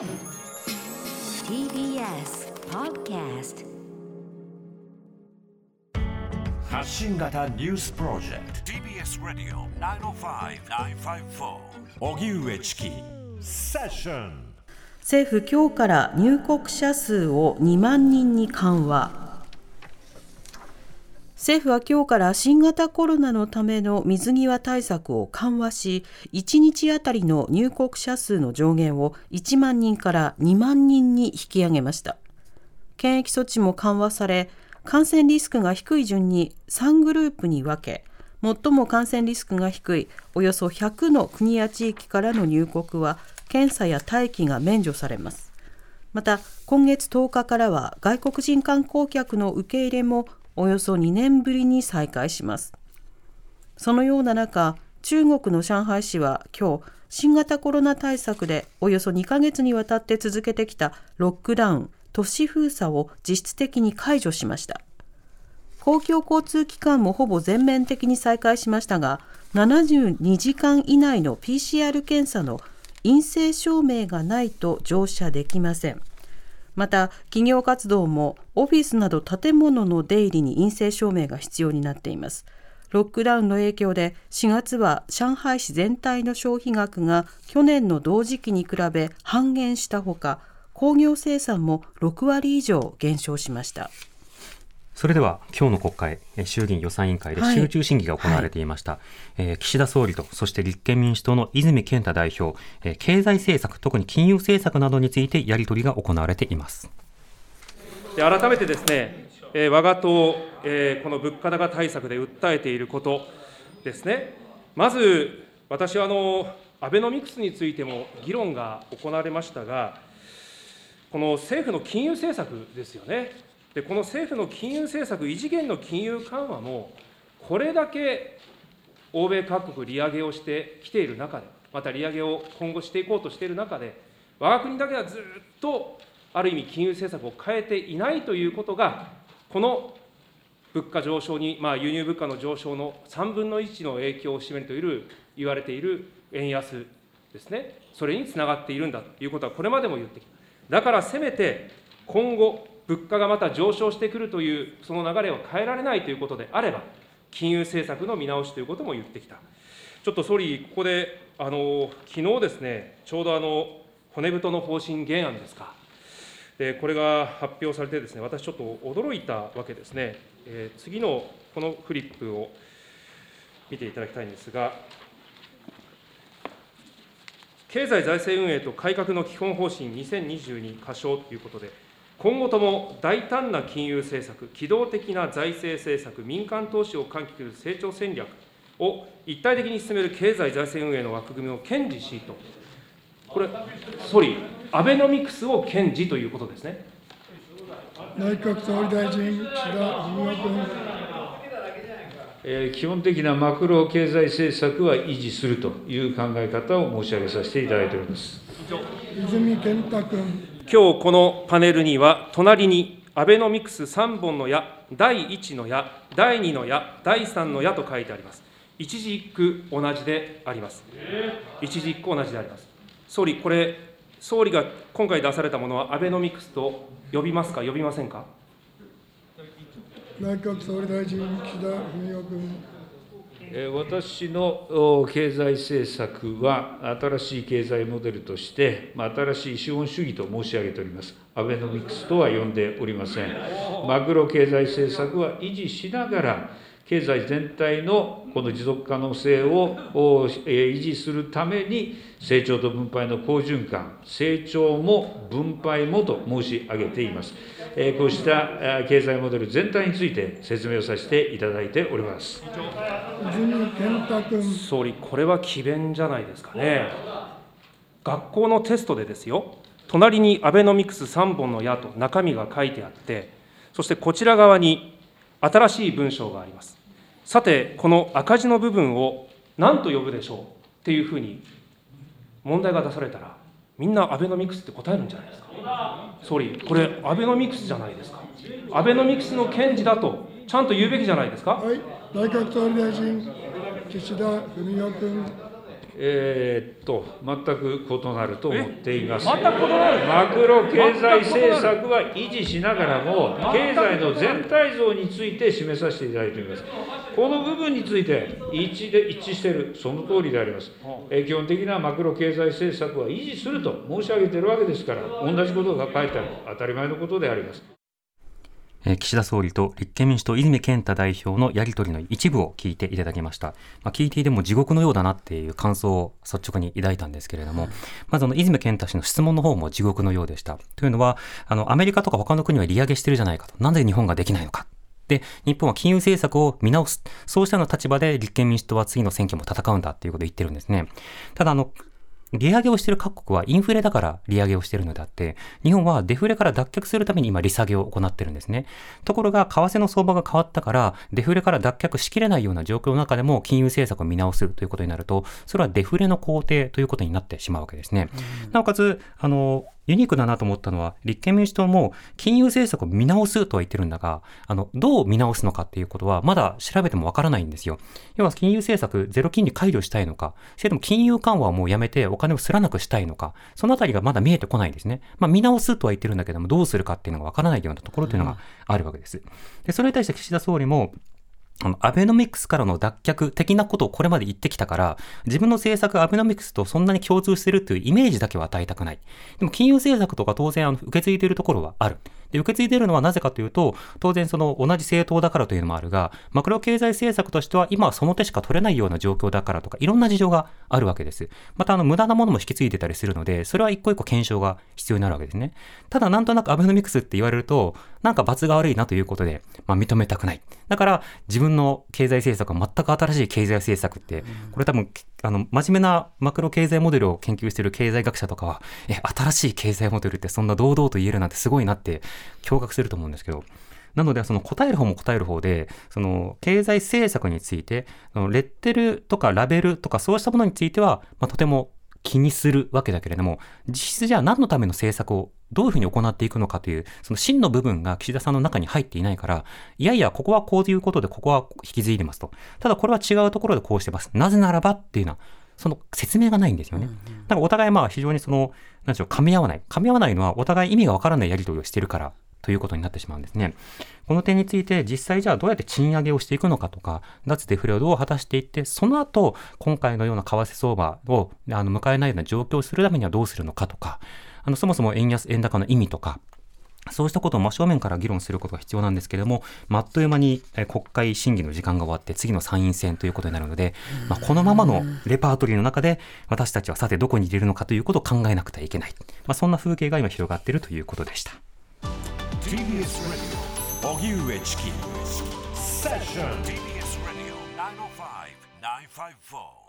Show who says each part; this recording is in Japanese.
Speaker 1: TBS Podcast
Speaker 2: 発信型ニュースプロジェクト。TBS ラディオ905-954おぎゅうえちきセッション
Speaker 3: 政府今日から入国者数を2万人に緩和政府は今日から新型コロナのための水際対策を緩和し1日あたりの入国者数の上限を1万人から2万人に引き上げました。検疫措置も緩和され感染リスクが低い順に3グループに分け最も感染リスクが低いおよそ100の国や地域からの入国は検査や待機が免除されます。また今月10日からは外国人観光客の受け入れもおよそ2年ぶりに再開します。そのような中中国の上海市は今日新型コロナ対策でおよそ2ヶ月にわたって続けてきたロックダウン都市封鎖を実質的に解除しました。公共交通機関もほぼ全面的に再開しましたが72時間以内の PCR 検査の陰性証明がないと乗車できません。また企業活動もオフィスなど建物の出入りに陰性証明が必要になっています。ロックダウンの影響で4月は上海市全体の消費額が去年の同時期に比べ半減したほか工業生産も6割以上減少しました。
Speaker 4: それでは今日の国会、衆議院予算委員会で集中審議が行われていました、はい。はい、岸田総理と、そして立憲民主党の泉健太代表、経済政策、特に金融政策などについてやり取りが行われています。
Speaker 5: 改めてですね、我が党、この物価高対策で訴えていることですね、まず私はあのアベノミクスについても議論が行われましたが、この政府の金融政策ですよね。でこの政府の金融政策、異次元の金融緩和も、これだけ欧米各国、利上げをしてきている中で、また利上げを今後していこうとしている中で、我が国だけはずっとある意味、金融政策を変えていないということが、この物価上昇に、まあ、輸入物価の上昇の3分の1の影響を占めるという言われている円安ですね、それにつながっているんだということは、これまでも言ってきた。だからせめて今後、物価がまた上昇してくるという、その流れを変えられないということであれば、金融政策の見直しということも言ってきた。ちょっと総理、ここで、あの昨日ですね、ちょうどあの骨太の方針原案ですか、でこれが発表されてですね、私ちょっと驚いたわけですね。えー、次のこのフリップを見ていただきたいんですが、経済財政運営と改革の基本方針2022箇所ということで、今後とも大胆な金融政策、機動的な財政政策、民間投資を喚起する成長戦略を一体的に進める経済財政運営の枠組みを堅持しと、これ、総理、アベノミクスを堅持ということですね。
Speaker 6: 内閣総理大臣、岸田文雄君。
Speaker 7: 基本的なマクロ経済政策は維持するという考え方を申し上げさせていただいております
Speaker 6: 泉健太君。
Speaker 5: 今日このパネルには、隣にアベノミクス3本の矢、第1の矢、第2の矢、第3の矢と書いてあります。一字一句同じであります。一字一句同じであります。総理、これ、総理が今回出されたものはアベノミクスと呼びますか、呼びませんか？
Speaker 6: 内閣総理大臣、岸田文雄君。
Speaker 7: 私の経済政策は、新しい経済モデルとして、新しい資本主義と申し上げております。アベノミクスとは呼んでおりません。マクロ経済政策は維持しながら、経済全体のこの持続可能性を維持するために、成長と分配の好循環、成長も分配もと申し上げています。こうした経済モデル全体について説明をさせていただいております
Speaker 5: 総理、これは詭弁じゃないですかね。学校のテストでですよ、隣にアベノミクス3本の矢と中身が書いてあって、そしてこちら側に新しい文章があります。さて、この赤字の部分を何と呼ぶでしょうっていうふうに問題が出されたら、みんなアベノミクスって答えるんじゃないですか。総理、これ、アベノミクスじゃないですか。アベノミクスの検事だと、ちゃんと言うべきじゃないですか。
Speaker 6: はい、内閣総理大臣、岸田文雄君。
Speaker 7: えーっと、全く異なると思っています。
Speaker 5: 全く異なる
Speaker 7: マクロ経済政策は維持しながらも、経済の全体像について示させていただいております。この部分について一致で一致している、その通りであります。えー基本的なマクロ経済政策は維持すると申し上げているわけですから、同じことが書いてある、当たり前のことであります。
Speaker 4: えー岸田総理と立憲民主党泉健太代表のやり取りの一部を聞いていただきました。まあ、聞いていても地獄のようだなっていう感想を率直に抱いたんですけれども、まずあの泉健太氏の質問の方も地獄のようでした。というのは、あの、アメリカとか他の国は利上げしてるじゃないかと。なんで日本ができないのか。で、日本は金融政策を見直す。そうしたような立場で立憲民主党は次の選挙も戦うんだっていうことを言ってるんですね。ただ、あの、利上げをしている各国はインフレだから利上げをしているのであって、日本はデフレから脱却するために今利下げを行っているんですね。ところが、為替の相場が変わったから、デフレから脱却しきれないような状況の中でも金融政策を見直すということになると、それはデフレの工程ということになってしまうわけですね。なおかつ、あの、ユニークだなと思ったのは、立憲民主党も金融政策を見直すとは言ってるんだが、あの、どう見直すのかっていうことは、まだ調べてもわからないんですよ。要は金融政策、ゼロ金利解除したいのか、それとも金融緩和をもうやめてお金をすらなくしたいのか、そのあたりがまだ見えてこないんですね。まあ、見直すとは言ってるんだけども、どうするかっていうのがわからないようなところというのがあるわけです。で、それに対して岸田総理も、あの、アベノミクスからの脱却的なことをこれまで言ってきたから、自分の政策アベノミクスとそんなに共通してるというイメージだけは与えたくない。でも金融政策とか当然あの受け継いでいるところはある。で、受け継いでるのはなぜかというと、当然その同じ政党だからというのもあるが、マクロ経済政策としては今はその手しか取れないような状況だからとか、いろんな事情があるわけです。またあの無駄なものも引き継いでたりするので、それは一個一個検証が必要になるわけですね。ただなんとなくアベノミクスって言われると、なんか罰が悪いなということで、まあ認めたくない。だから自分の経済政策は全く新しい経済政策って、これ多分、あの、真面目なマクロ経済モデルを研究している経済学者とかは、え、新しい経済モデルってそんな堂々と言えるなんてすごいなって驚愕すると思うんですけど、なので、その答える方も答える方で、その経済政策について、レッテルとかラベルとかそうしたものについては、まあ、とても気にするわけだけれども、実質じゃあ何のための政策をどういうふうに行っていくのかという、その真の部分が岸田さんの中に入っていないから、いやいや、ここはこういうことで、ここは引き継いでますと。ただこれは違うところでこうしてます。なぜならばっていうのは、その説明がないんですよね。だからお互いまあ非常にその、なんでしょう、噛み合わない。噛み合わないのはお互い意味がわからないやり取りをしているからということになってしまうんですね。この点について実際じゃあどうやって賃上げをしていくのかとか、脱デフレをどう果たしていって、その後、今回のような為替相場をあの迎えないような状況をするためにはどうするのかとか、あのそもそも円安、円高の意味とか、そうしたことを真正面から議論することが必要なんですけれども、あっという間に国会審議の時間が終わって、次の参院選ということになるので、まあ、このままのレパートリーの中で、私たちはさてどこに入れるのかということを考えなくてはいけない。まあ、そんな風景が今広がっているということでした。
Speaker 2: TBS Radio 荻上チキセッション TBS Radio 905-954